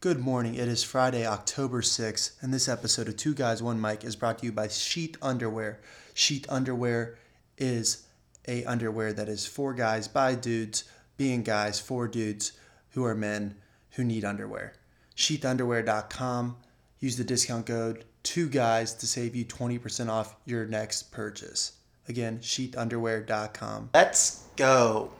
Good morning. It is Friday, October 6th, and this episode of Two Guys, One Mic is brought to you by Sheath Underwear. Sheath Underwear is a underwear that is for guys by dudes, being guys for dudes who are men who need underwear. Sheathunderwear.com. Use the discount code Two Guys to save you 20% off your next purchase. Again, sheathunderwear.com. Let's go.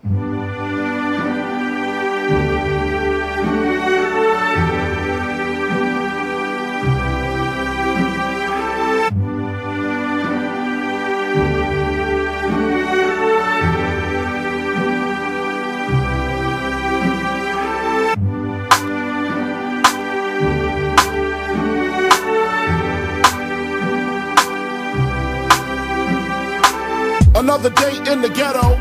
In the ghetto.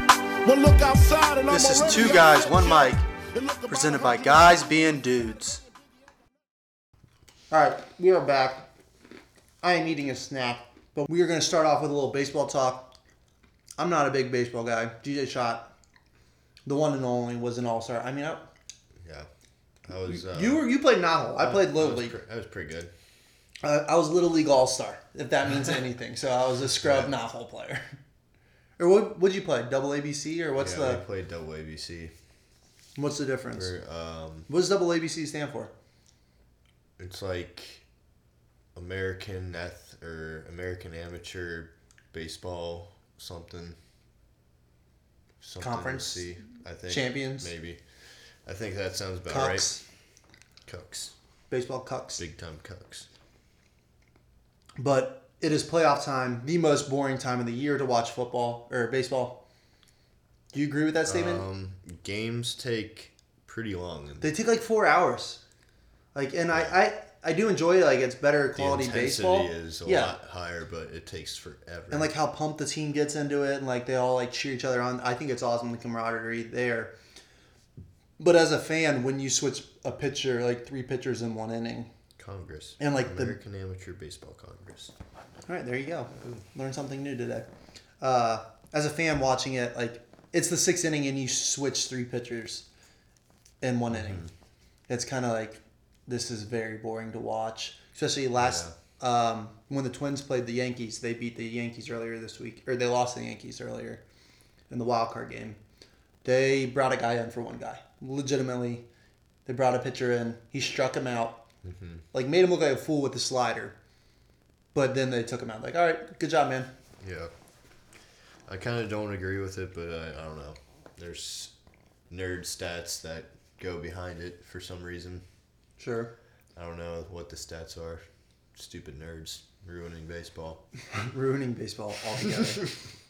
One look outside and This I'm is Two Guys. One Mic, And look about presented by Guys Being Dudes. All right, we are back. I am eating a snack, but we are going to start off with a little baseball talk. I'm not a big baseball guy. DJ Shot, the one and only, was an all star. I mean, I, Yeah, I was. Uh, you were you played Knothole. I played I Little was League. pre- I was pretty good. Uh, I was Little League All Star, if that means anything. So I was a scrub Yeah. Knothole player. Or what? Would you play? Double ABC or what's yeah, the we played double ABC. what's the difference? Um, What does double ABC stand for? it's like American eth or American amateur baseball something. something Conference? C, I think Champions? maybe. I think that sounds about Cucks, right. Cucks, baseball cucks. big time cucks. But it is playoff time, the most boring time of the year to watch football or baseball. Do you agree with that statement? Um, games take pretty long. They take like four hours. Like, and I, I, I do enjoy it. Like, it's better quality the intensity baseball. is a yeah, lot higher, but it takes forever. and like how pumped the team gets into it, and like they all like cheer each other on. I think it's awesome the camaraderie there. But as a fan, when you switch a pitcher, like three pitchers in one inning, Congress And, like, the- American Amateur Baseball Congress. All right, there you go. Learn something new today. Uh, as a fan watching it, like it's the sixth inning and you switch three pitchers in one inning. It's kind of like this is very boring to watch, especially last um, when the Twins played the Yankees. They beat the Yankees earlier this week, or they lost the Yankees earlier in the wild card game. They brought a guy in for one guy. Legitimately, they brought a pitcher in. He struck him out, like made him look like a fool with the slider. But then they took him out. Like, all right, good job, man. Yeah. I kind of don't agree with it, but I, I don't know. There's nerd stats that go behind it for some reason. Sure. I don't know what the stats are. Stupid nerds ruining baseball. Ruining baseball altogether.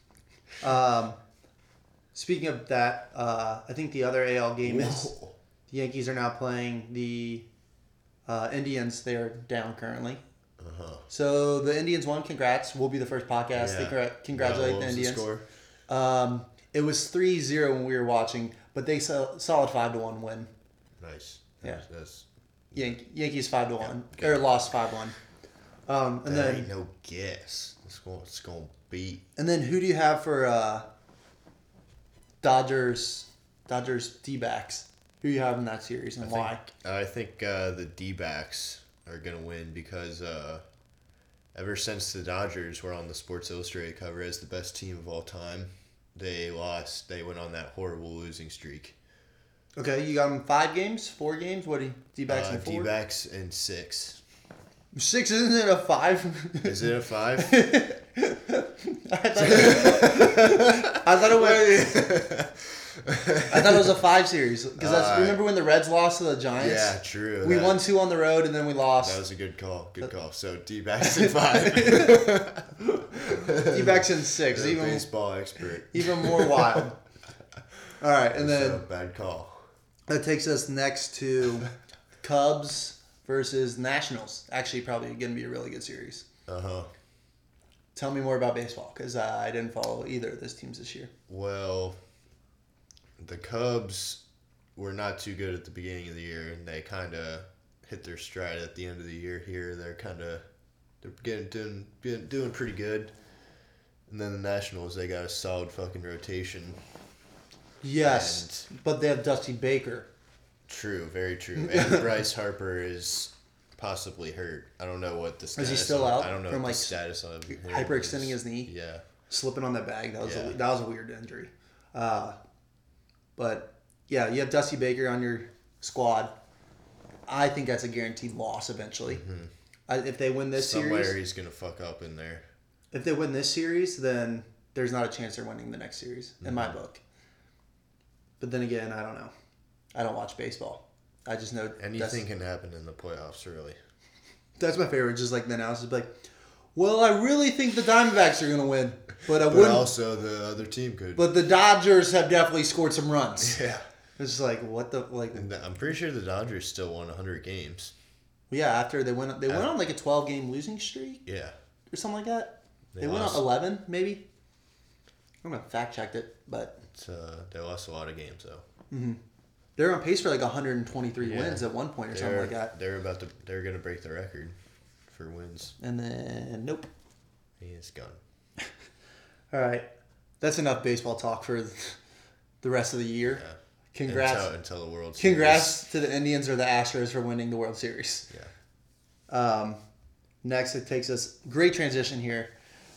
um, speaking of that, uh, I think the other AL game is the Yankees are now playing the uh, Indians. They are down currently. Uh-huh. So the Indians won. Congrats. We'll be the first podcast to Yeah. congratulate the Indians. score? Um, it was 3-0 when we were watching, but they saw solid five to one win. Nice. Yeah. That's, that's Yan- Yankees five to one good. or lost five one. Um, and that then ain't no guess. It's going, it's going to beat. And then who do you have for uh, Dodgers? Dodgers D backs. Who do you have in that series and I why? Think, I think uh, the D backs are going to win because uh, ever since the Dodgers were on the Sports Illustrated cover as the best team of all time, they lost. They went on that horrible losing streak. Okay, you got them five games, four games. What do you D backs Uh, and four? backs and six. Six isn't it a five? Is it a five? I thought, I thought it was. I thought it was a five series because Uh, remember when the Reds lost to the Giants? yeah, true. We that, won two on the road and then we lost. That was a good call. Good call. So D backs and five. D backs in 6 You're even baseball expert. even more wild. All right, and then So, bad call. That takes us next to Cubs versus Nationals. Actually, probably going to be a really good series. Uh huh. Tell me more about baseball because uh, I didn't follow either of those teams this year. Well, the Cubs were not too good at the beginning of the year, and they kind of hit their stride at the end of the year. Here, they're kind of they're getting doing getting- doing pretty good. And then the Nationals, they got a solid fucking rotation. Yes, but they have Dusty Baker. True, very true. And Bryce Harper is possibly hurt. I don't know what the status. Is he still of- out I don't know from, like, the status of hyperextending his knee? Yeah, Slipping on that bag. That was Yeah. a, that was a weird injury. Uh, but yeah, you have Dusty Baker on your squad. I think that's a guaranteed loss eventually. Mm-hmm. I, if they win this somewhere series, he's gonna fuck up in there. if they win this series, then there's not a chance they're winning the next series in my mm-hmm. book. But then again, I don't know. I don't watch baseball. I just know Anything can happen in the playoffs, really. that's my favorite. Just like the analysis, like, well, I really think the Diamondbacks are gonna win, but I But wouldn't. also the other team could. but the Dodgers have definitely scored some runs. yeah, It's like what the like. and I'm pretty sure the Dodgers still won 100 games. Yeah, after they went, they went on like a twelve game losing streak Yeah, or something like that. They, They went on eleven, maybe. I'm gonna fact checked it, but uh, they lost a lot of games though. they're on pace for like 123 Yeah. wins at one point or They're something like that. they're about to they're gonna break the record for wins. And then nope. He is gone. All right, that's enough baseball talk for the rest of the year. Yeah. Congrats, until, until the World Series. congrats to the Indians or the Astros for winning the World Series. Yeah. Um, next, it takes us great transition here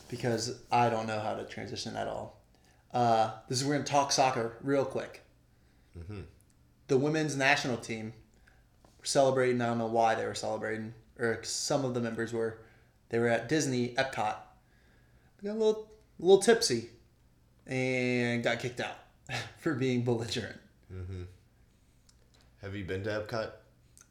because I don't know how to transition at all. Uh, this is we're gonna talk soccer real quick. Mm-hmm. The women's national team were celebrating. I don't know why they were celebrating, or some of the members were. They were at Disney Epcot. They got a little, a little tipsy, and got kicked out for being belligerent. Have you been to Epcot?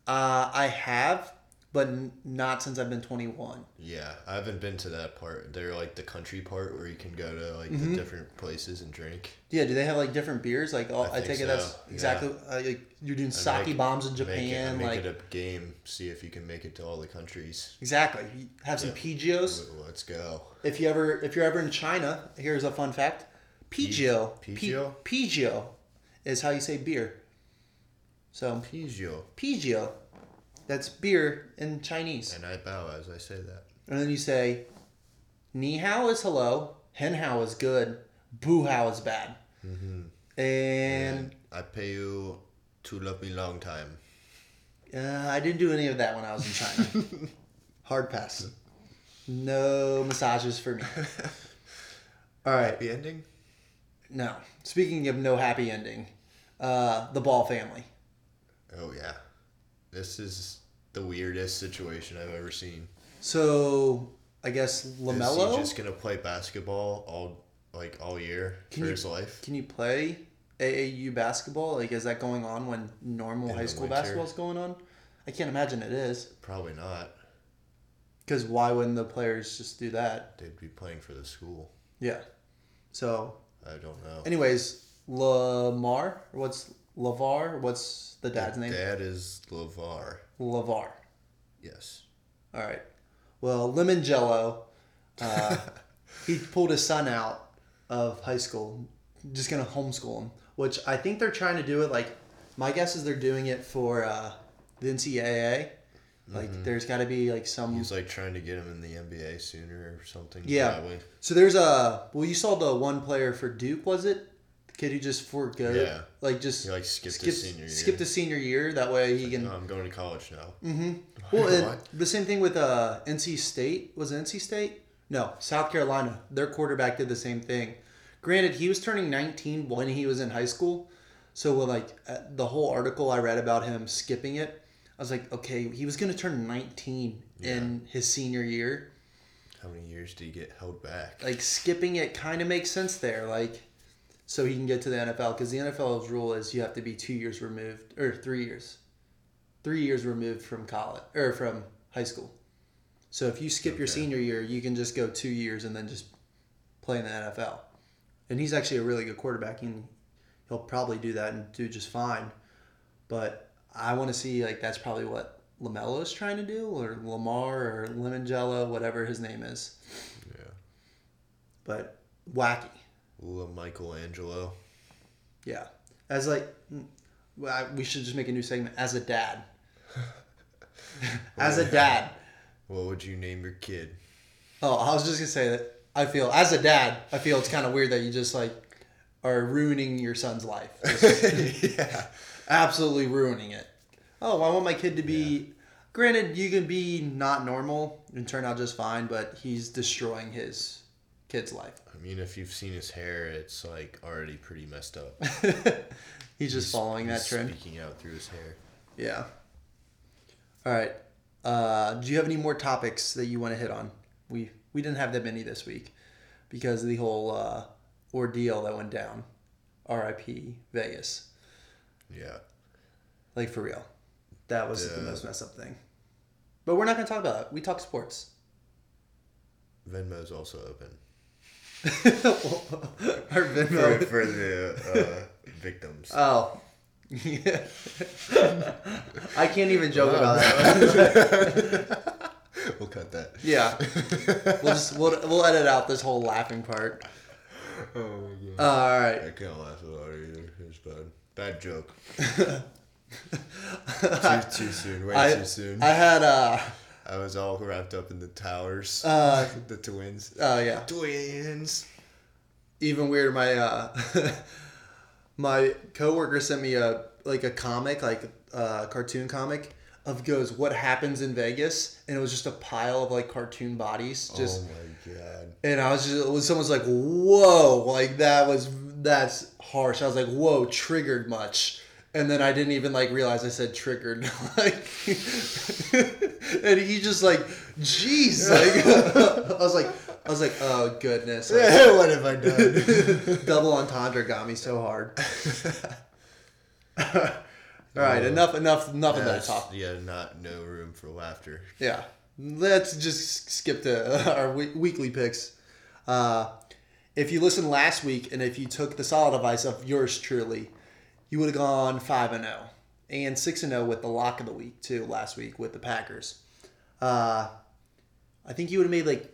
Uh, I have, but n- not since I've been 21. Yeah, I haven't been to that part. They're like the country part where you can go to like Mm-hmm. the different places and drink. Yeah, do they have like different beers? Like, all, I I, take it so, that's yeah. exactly uh, like you're doing sake make- bombs in make it- Japan, make like it a game. See if you can make it to all the countries. exactly. Have some Yeah. Pigios. Let's go. If you ever if you're ever in China, here's a fun fact: Pigio, Pigio? Pigio, is how you say beer. So Peugeot. Pigio, that's beer in Chinese, And I bow as I say that. and then you say, Ni hao is hello, hen hao is good, bu hao is bad, Mm-hmm. and And I pay you to love me long time. Uh, I didn't do any of that when I was in China. Hard pass. No massages for me. All right. Happy ending? No. Speaking of no happy ending, uh, the Ball family. Oh yeah. This is the weirdest situation I've ever seen. So I guess Is LaMelo. he just gonna play basketball all like all year Can for you- his life? Can you play AAU basketball? Like, is that going on when normal In high school winter? basketball's going on? I can't imagine it is. Probably not. Because why wouldn't the players just do that? They'd be playing for the school. Yeah. So, I don't know. anyways, Lamar. What's LaVar? What's the dad's name? Dad is LaVar. LaVar. Yes. All right. Well, Lemon Jello, uh, he pulled his son out of high school, just gonna homeschool him. Which I think they're trying to do it. Like, my guess is they're doing it for uh, the NCAA. Like, there's got to be like some. He's like trying to get him in the NBA sooner or something. Yeah. Probably. So there's a. Well, you saw the one player for Duke, was it? The kid who just forgot. Yeah. Like just He like skipped skipped his senior year. his senior year. That way he can. No, I'm going to college now. Well, and What? the same thing with uh, NC State. Was it NC State? No, South Carolina. Their quarterback did the same thing. Granted, he was turning 19 when he was in high school. So, like, uh, the whole article I read about him skipping it, I was like, okay, he was going to turn 19 in his senior year. How many years did he get held back? Like, skipping it kind of makes sense there. Like, so he can get to the NFL. Because the NFL's rule is you have to be two years removed, or three years. Three years removed from college, or from high school. So if you skip your senior year, you can just go two years and then just play in the NFL. And he's actually a really good quarterback, and he'll probably do that and do just fine. But I want to see like that's probably what LaMelo is trying to do, or Lamar, or Lemon Jello, whatever his name is. Yeah. But wacky, Michelangelo. yeah. As like, well, I- we should just make a new segment. As a dad, as a dad. What would you name your kid? Oh, I was just gonna say that I feel as a dad, I feel it's kind of weird that you just like are ruining your son's life. yeah. absolutely ruining it. Oh, I want my kid to be. Granted, you can be not normal and turn out just fine, but he's destroying his kid's life. I mean, if you've seen his hair, it's like already pretty messed up. He's just following that trend. Speaking out through his hair. Yeah. All right. Uh, do you have any more topics that you want to hit on? We we didn't have that many this week because of the whole uh, ordeal that went down. R.I.P. Vegas. Yeah. Like for real. That was the most messed up thing. But we're not going to talk about it. We talk sports. Venmo's also open Our for, Venmo. for the uh, victims. Oh. Yeah. I can't even joke about that. we'll cut that. Yeah. We'll just we'll, we'll edit out this whole laughing part. Oh my god. all right. I can't laugh about it either. It's bad. Bad joke. too, too soon. Way I, too soon. I had uh I was all wrapped up in the towers. Uh, the twins. oh yeah. Twins. Even weirder my uh my coworker sent me a like a comic, like a cartoon comic of goes what happens in Vegas and it was just a pile of like cartoon bodies just oh my god. and I was just it was someone's like whoa like that was that's harsh. I was like whoa triggered much. And then I didn't even like realize I said triggered, like, and he just like, jeez, like, I was like, I was like, oh goodness, like, what have I done? double entendre got me so hard. All right, enough, enough, enough of that talk. Yeah, not no room for laughter. Yeah, let's just skip to our weekly picks. Uh, if you listened last week and if you took the solid advice of yours truly, you would have gone five and zero and six and zero with the lock of the week too last week with the Packers. Uh, I think you would have made like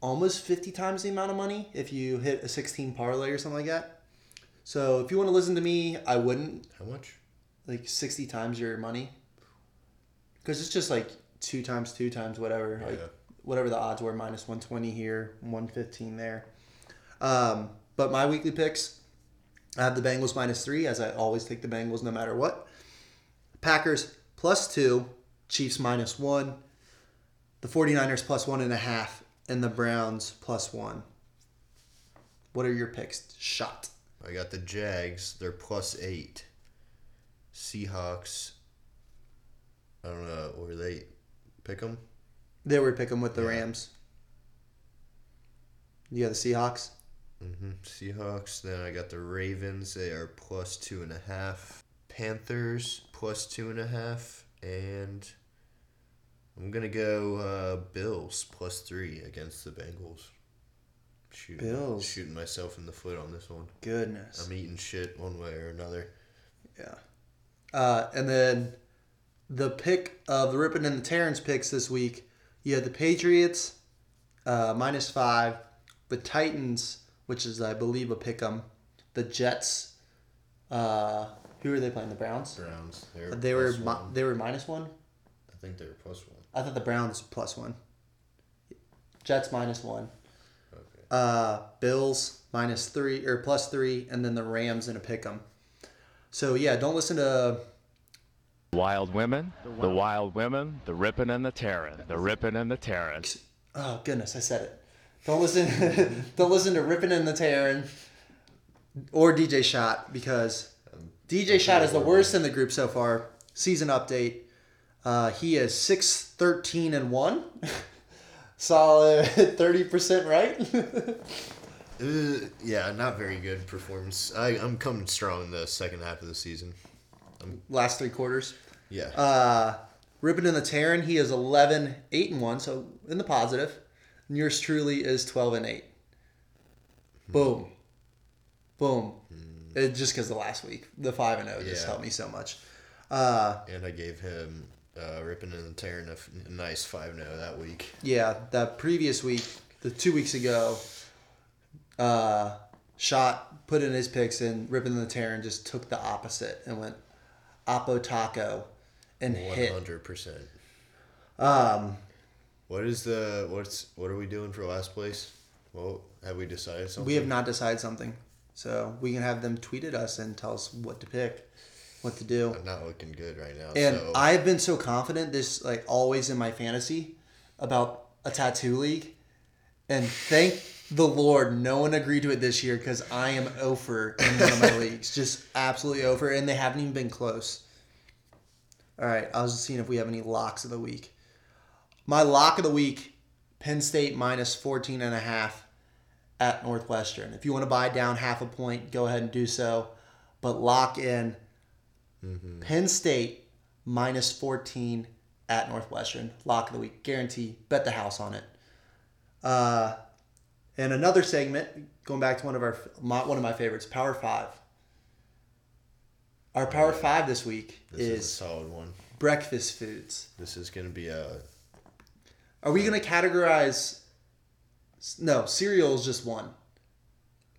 almost fifty times the amount of money if you hit a sixteen parlay or something like that. So if you want to listen to me, I wouldn't How much? like 60 times your money because it's just like two times two times whatever like Yeah. whatever the odds were minus 120 here 115 there um, but my weekly picks i have the bengals minus three as i always take the bengals no matter what packers plus two chiefs minus one the 49ers plus one and a half and the browns plus one what are your picks shot I got the Jags. They're plus eight. Seahawks. I don't know. Were they pick them? they were pick them with the Yeah. rams you got the seahawks Mm-hmm. Seahawks. Then I got the Ravens. They are plus two and a half. Panthers plus two and a half. And I'm gonna go uh, Bills plus three against the Bengals. Shooting, Bills. Shooting myself in the foot on this one. Goodness. I'm eating shit one way or another. yeah. Uh, and then the pick of the Rippin' and the Terrence picks this week, you had the Patriots uh, minus five, the Titans, which is, I believe, a pick 'em, the Jets. Uh, who are they playing? The Browns? Browns. They were plus mi- one. they were minus one. I think they were plus one. I thought the Browns plus one. Jets minus one. Okay. uh, Bills minus three or plus three, and then the Rams in a pick 'em. So yeah, don't listen to Wild women, the wild women, the ripping and the tearing, the ripping and the tearing. oh goodness, I said it. Don't listen. don't listen to Rippin' and the Tearing or DJ Shot because DJ Shot is the worst in the group so far. Season update. Uh, he is six thirteen and one. Solid thirty percent right. Uh, yeah, not very good performance. I, I'm coming strong in the second half of the season. Last three quarters. Yeah. Uh, and the Terran, he is 11, 8 and 1, so in the positive. Yours truly is 12 and 8. Boom. Boom. It, just because the last week, the 5 and 0 just Yeah. helped me so much. Uh, and I gave him uh, ripping and tearing a, f- a nice 5 0 that week. yeah, that previous week, the two weeks ago, uh, shot, put in his picks, and ripping and the Terran just took the opposite and went Oppo Taco and hit. 100%. Um, What is the. What's What are we doing for last place? Well, have we decided something? We have not decided something, so we can have them tweet at us and tell us what to pick. what to do. I'm not looking good right now. And so I've been so confident this like always in my fantasy about a tattoo league. And thank the Lord no one agreed to it this year because I am over in one of my leagues. Just absolutely over. And they haven't even been close. All right. I was just seeing if we have any locks of the week. My lock of the week Penn State minus 14 and a half at Northwestern. If you want to buy down half a point, go ahead and do so. But lock in Penn State minus 14 at Northwestern. Lock of the week. Guarantee. Bet the house on it. Uh, and another segment, going back to one of our my, one of my favorites, Power Five. Our Power Five this week this is, a is solid one. breakfast foods. This is gonna be a Are we going to categorize? No, cereal is just one.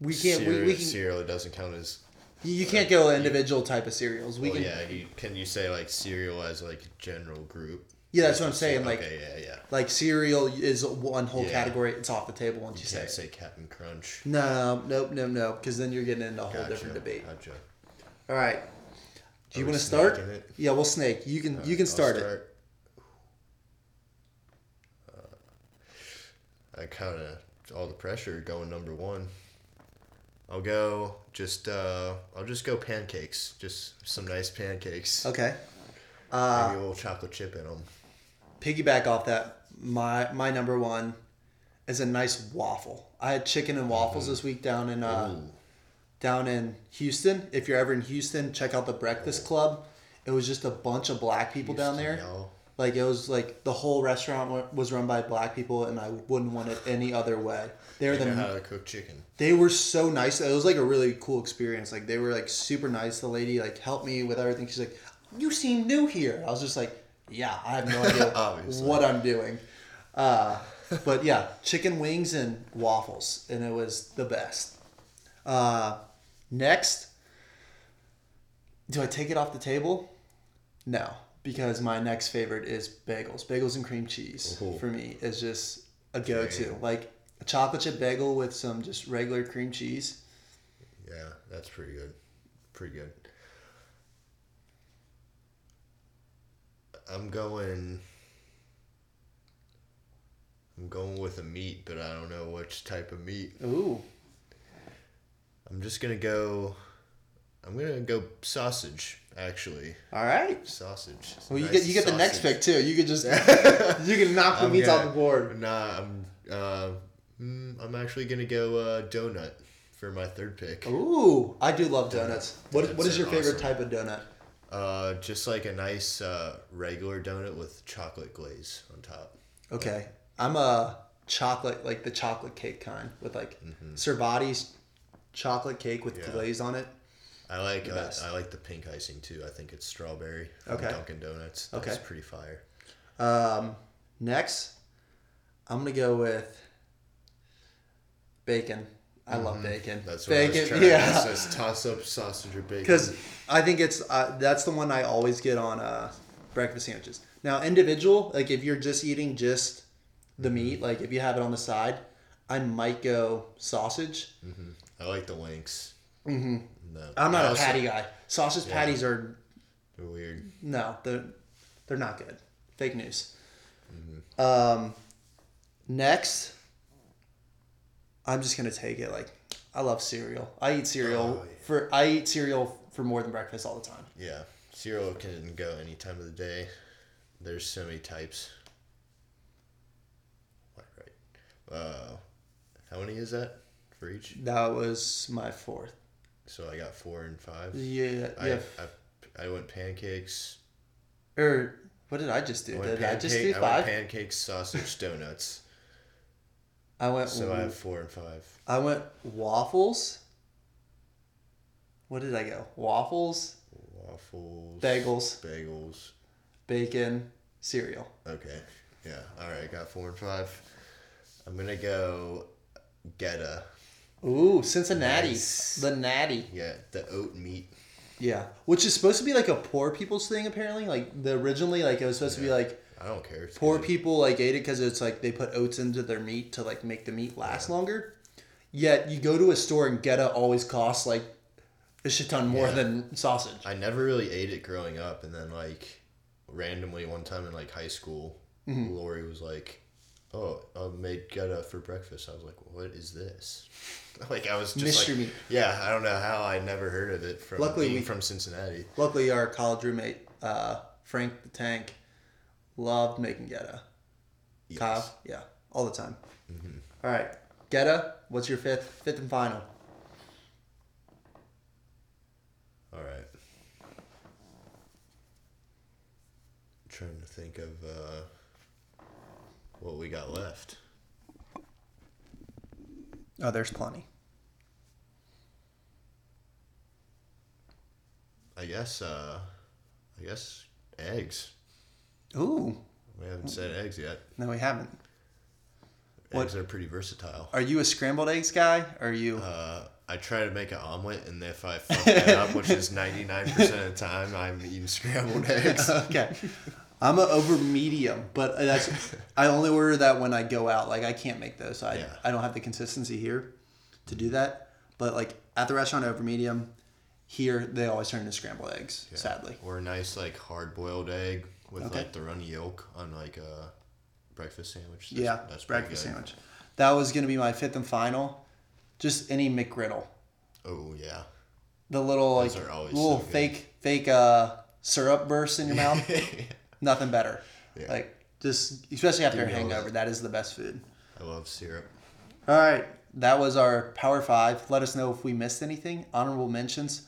We can't. cereal. we, we can. cereal doesn't count as. You can't go individual type of cereals. We Well, can. yeah. You, can you say like cereal as like a general group? Yeah, that's what I'm saying. Like, okay, yeah, yeah. like cereal is one whole Yeah. category. It's off the table once you, You say can't it. say Captain Crunch. No, nope, no, no, because then you're getting into a whole Gotcha. different debate. Gotcha. All right. Do you Are want to start? it? Yeah, we'll snake. You can. you can I'll start, it. I kind of all the pressure going number one. I'll go just uh I'll just go pancakes, just some nice pancakes. Okay. Maybe Uh, a little chocolate chip in them. piggyback off that. My my number one is a nice waffle. I had chicken and waffles this week down in uh, Mm-hmm. Ooh, down in Houston. If you're ever in Houston, check out the Breakfast Club. It was just a bunch of black people down there. Y'all. Like it was like the whole restaurant was run by black people, and I wouldn't want it any other way. They were They know the how to cook chicken. they were so nice. It was like a really cool experience. Like they were like super nice. The lady like helped me with everything. She's like, "You seem new here." I was just like, "Yeah, I have no idea what I'm doing." Uh, but yeah, chicken wings and waffles, and it was the best. Uh, next, do I take it off the table? No, because my next favorite is bagels. Bagels and cream cheese Ooh. for me is just a go-to. Like a chocolate chip bagel with some just regular cream cheese. Yeah, that's pretty good. Pretty good. I'm going. I'm going with a meat, but I don't know which type of meat. Ooh, I'm just gonna go. I'm gonna go sausage. Actually, all right. sausage. Well, you Nice get you get the next pick too. You could just you can knock the I'm meats off the board. Nah, I'm. Uh, mm, I'm actually gonna go uh, donut for my third pick. Ooh, I do love donuts. What what Donuts is your favorite awesome. type of donut? Uh, just like a nice uh, regular donut with chocolate glaze on top. Okay, I'm a chocolate like the chocolate cake kind with like Servatii's chocolate cake with Mm-hmm. Yeah. glaze on it. I like The uh. I like the pink icing too. I think it's strawberry. Okay. Dunkin' Donuts. That's Okay. pretty fire. Um, next, I'm gonna go with bacon. I love bacon. Mm-hmm. That's what I was bacon. trying. yeah. Just toss up sausage or bacon. because I think it's uh, that's the one I always get on uh, breakfast sandwiches. Now, individual, like if you're just eating just the Mm-hmm. meat, like if you have it on the side, I might go sausage. I like the links. Mm-hmm. No, I'm not I a also- patty guy. Sausage patties are They're weird. no, they're they're not good. Fake news. Mm-hmm. Um, next, I'm just gonna take it. Like I love cereal. I eat cereal Oh, yeah. for I eat cereal for more than breakfast all the time. Yeah, cereal can go any time of the day. There's so many types. Right, right. Uh, how many is that for each? That was my fourth. So I got four and five. Yeah, I, yeah. I, I went pancakes. Or what did I just do? I went Did I just do pancake- I went pancakes, sausage, donuts. I went. So I have four and five. I went waffles. What did I go? Waffles, Waffles. bagels, Bagels. bacon, cereal. Okay. Yeah. All right. Got four and five. I'm gonna go goetta. Ooh, Cincinnati, Nice. the natty. Yeah, the oat meat. Yeah, which is supposed to be like a poor people's thing. Apparently, like the originally, like it was supposed to be like I don't care. It's poor good. people like ate it because it's like they put oats into their meat to like make the meat last longer. Yet you go to a store and goetta always costs like a shit ton more Yeah. than sausage. I never really ate it growing up, and then like randomly one time in like high school, Mm-hmm. Lori was like, "Oh, I made goetta for breakfast." I was like, "What is this?" like I was just Mystery like, meat. yeah, I don't know how I never heard of it from Luckily being we- from Cincinnati. Luckily, our college roommate uh, Frank the Tank loved making goetta. Yes. Kyle, yeah, all the time. All right, goetta. What's your fifth, fifth and final? All right. trying to think of uh, what we got left. Oh, there's plenty. I guess. Uh, I guess eggs. Ooh, We haven't said eggs yet. no, we haven't. What- Eggs are pretty versatile. Are you a scrambled eggs guy? Are you? Uh, I try to make an omelet, and if I fuck that up, which is ninety nine percent of the time, I'm eating scrambled eggs. okay. I'm a over medium, but that's I only order that when I go out. Like I can't make those. I Yeah. I don't have the consistency here to do that. But like at the restaurant, over medium. Here they always turn into scrambled eggs. Sadly. or a nice like hard boiled egg with Okay. like the runny yolk on like a breakfast sandwich. That's, yeah, that's breakfast good. sandwich. That was gonna be my fifth and final. Just any McGriddle. Oh yeah, The little like Those always little so fake fake uh syrup bursts in your mouth. Nothing better. Yeah. Like just especially after a hangover, that. is the best food. I love syrup. All right, that was our Power Five. Let us know if we missed anything. Honorable mentions.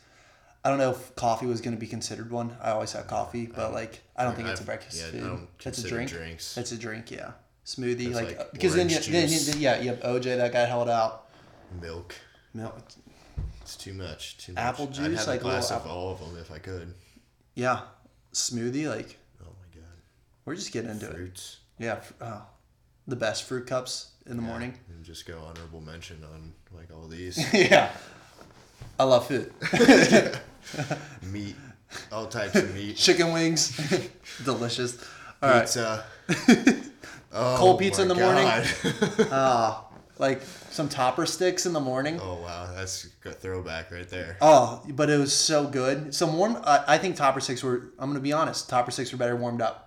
I don't know if coffee was going to be considered one. I always have coffee, but like I don't think it's a breakfast yeah, I food. That's a drink. drinks. That's a drink. Yeah, smoothie like, like because then you, then you, juice. yeah you have OJ that got held out. Milk. Milk. It's too much. Too much. Apple I'd have like a glass of apple- all of them if I could. Yeah, smoothie. Like. We're just getting into it. Yeah, oh, the best fruit cups in the morning. And just go honorable mention on like all these yeah, I love food. meat, all types of meat. Chicken wings, delicious. All right. Pizza. oh, Cold pizza in the morning? God. Uh, like some topper sticks in the morning. oh wow, that's a throwback right there. Oh, but it was so good. Some warm. I, I think topper sticks were. I'm gonna be honest. Topper sticks were better warmed up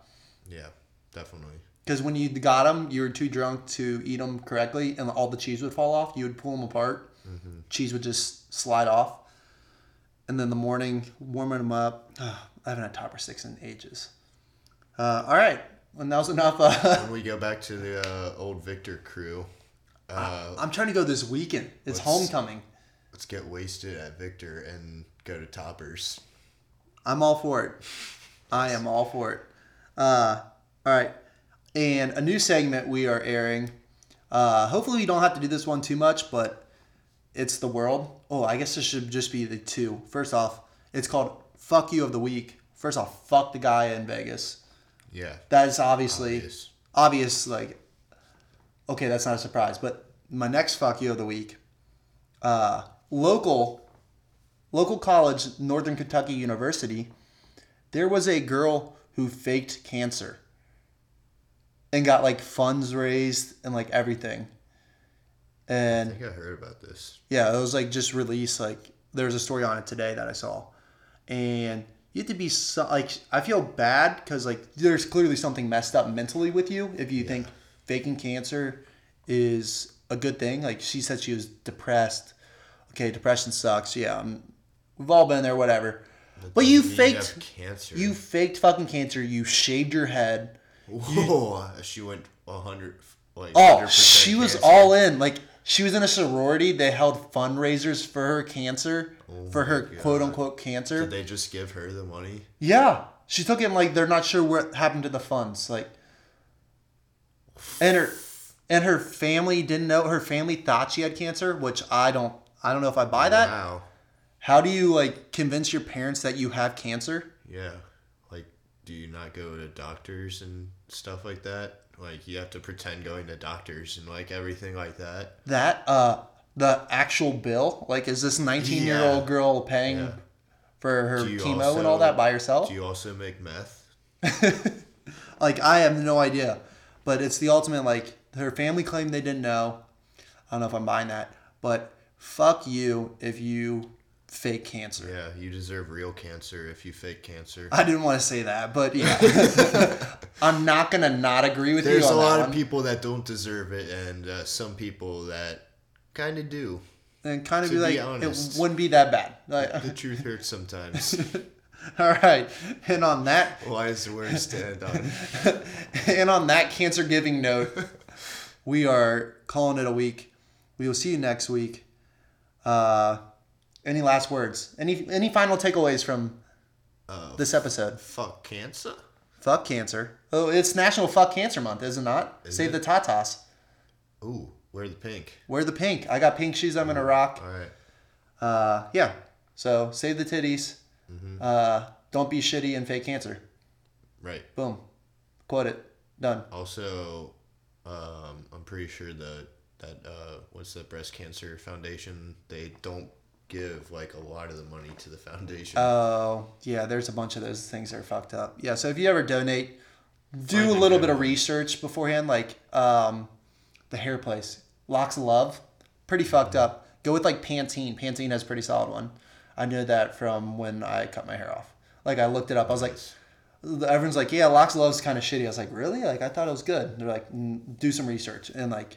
Yeah, definitely. because when you got them, you were too drunk to eat them correctly, and all the cheese would fall off. You would pull them apart. Cheese would just slide off. And then the morning, warming them up. ah, I haven't had topper sticks in ages. Uh, all right, and that was enough. Uh, When we go back to the uh, old Victor crew, uh, I'm trying to go this weekend. It's Let's- homecoming. let's get wasted at Victor and go to Toppers. I'm all for it. I am all for it. Uh, all right. And a new segment we are airing. Uh, hopefully, we don't have to do this one too much, but it's the world. Oh, I guess this should just be the two. First off, it's called Fuck You of the Week. First off, fuck the guy in Vegas. Yeah. That is obviously Obvious. obvious. Like, okay, that's not a surprise. But my next fuck you of the week, uh, local, local college, Northern Kentucky University. There was a girl who faked cancer and got like funds raised and like everything. And I think I heard about this. yeah, it was like just released. Like there was a story on it today that I saw, and you have to be so, like I feel bad because like there's clearly something messed up mentally with you if you think faking cancer is a good thing. Like she said, she was depressed. Okay, depression sucks. Yeah, um, we've all been there. Whatever. But you faked cancer. You faked fucking cancer. You shaved your head. Whoa! she went hundred. Like Oh, 100% she was cancer. all in. Like she was in a sorority. They held fundraisers for her cancer, oh for her Oh quote unquote cancer. Did they just give her the money? yeah, she took it. and, Like they're not sure what happened to the funds. Like, and her and her family didn't know. Her family thought she had cancer, which I don't. I don't know if I buy that. Wow. How do you like convince your parents that you have cancer? Yeah. Like, do you not go to doctors and stuff like that? Like, you have to pretend going to doctors and like everything like that. That uh, the actual bill. Like, is this nineteen year old girl paying Yeah. for her chemo and also- all that by herself? Do you also make meth? Like I have no idea, but it's the ultimate. Like her family claimed they didn't know. I don't know if I'm buying that, but fuck you if you fake cancer. Yeah, you deserve real cancer if you fake cancer. I didn't want to say that, but yeah, I'm not gonna not agree with There's you There's a lot of people that don't deserve it, and uh, some people that kind of do. and kind of be like, be honest. it wouldn't be that bad. Like, The truth hurts sometimes. all right, and on that, Why is the words to end on? and on that cancer giving note, we are calling it a week. We will see you next week. Uh, any last words? Any any final takeaways from Uh, this episode? fuck cancer. Fuck cancer. Oh, it's National Fuck Cancer Month, is it not? Is Save it? the tatas. Ooh, wear the pink. Wear the pink. I got pink shoes. I'm gonna rock. All right. Uh, yeah. So save the titties. Mm-hmm. Uh, don't be shitty and fake cancer. Right. Boom. Quote it. Done. Also, um, I'm pretty sure that that uh, what's the breast cancer foundation? They don't give like a lot of the money to the foundation. Oh, yeah, there's a bunch of those things that are fucked up. Yeah, so if you ever donate, do Find a little bit of research beforehand. Like um, the hair place, Locks of Love, pretty fucked up. Go with like Pantene. Pantene has a pretty solid one. I know that from when I cut my hair off. Like I looked it up. I was like, everyone's like, yeah, Locks of Love's kind of shitty. I was like, really? Like I thought it was good. They're like, "Mm, do some research, and like,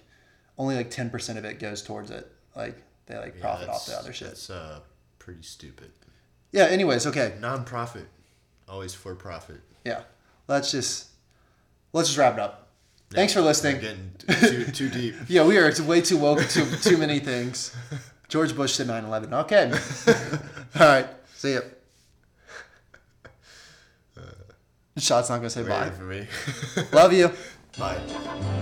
only like ten percent of it goes towards it. Like they like Yeah, profit off the other shit. That's uh, pretty stupid. Yeah. Anyways, okay. Non-profit, always for profit. yeah let's just let's just wrap it up thanks for listening getting too too deep. yeah we are way too woke to too many things george bush did 9-11 okay all right see ya shot's not gonna say bye for me? love you Bye.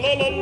La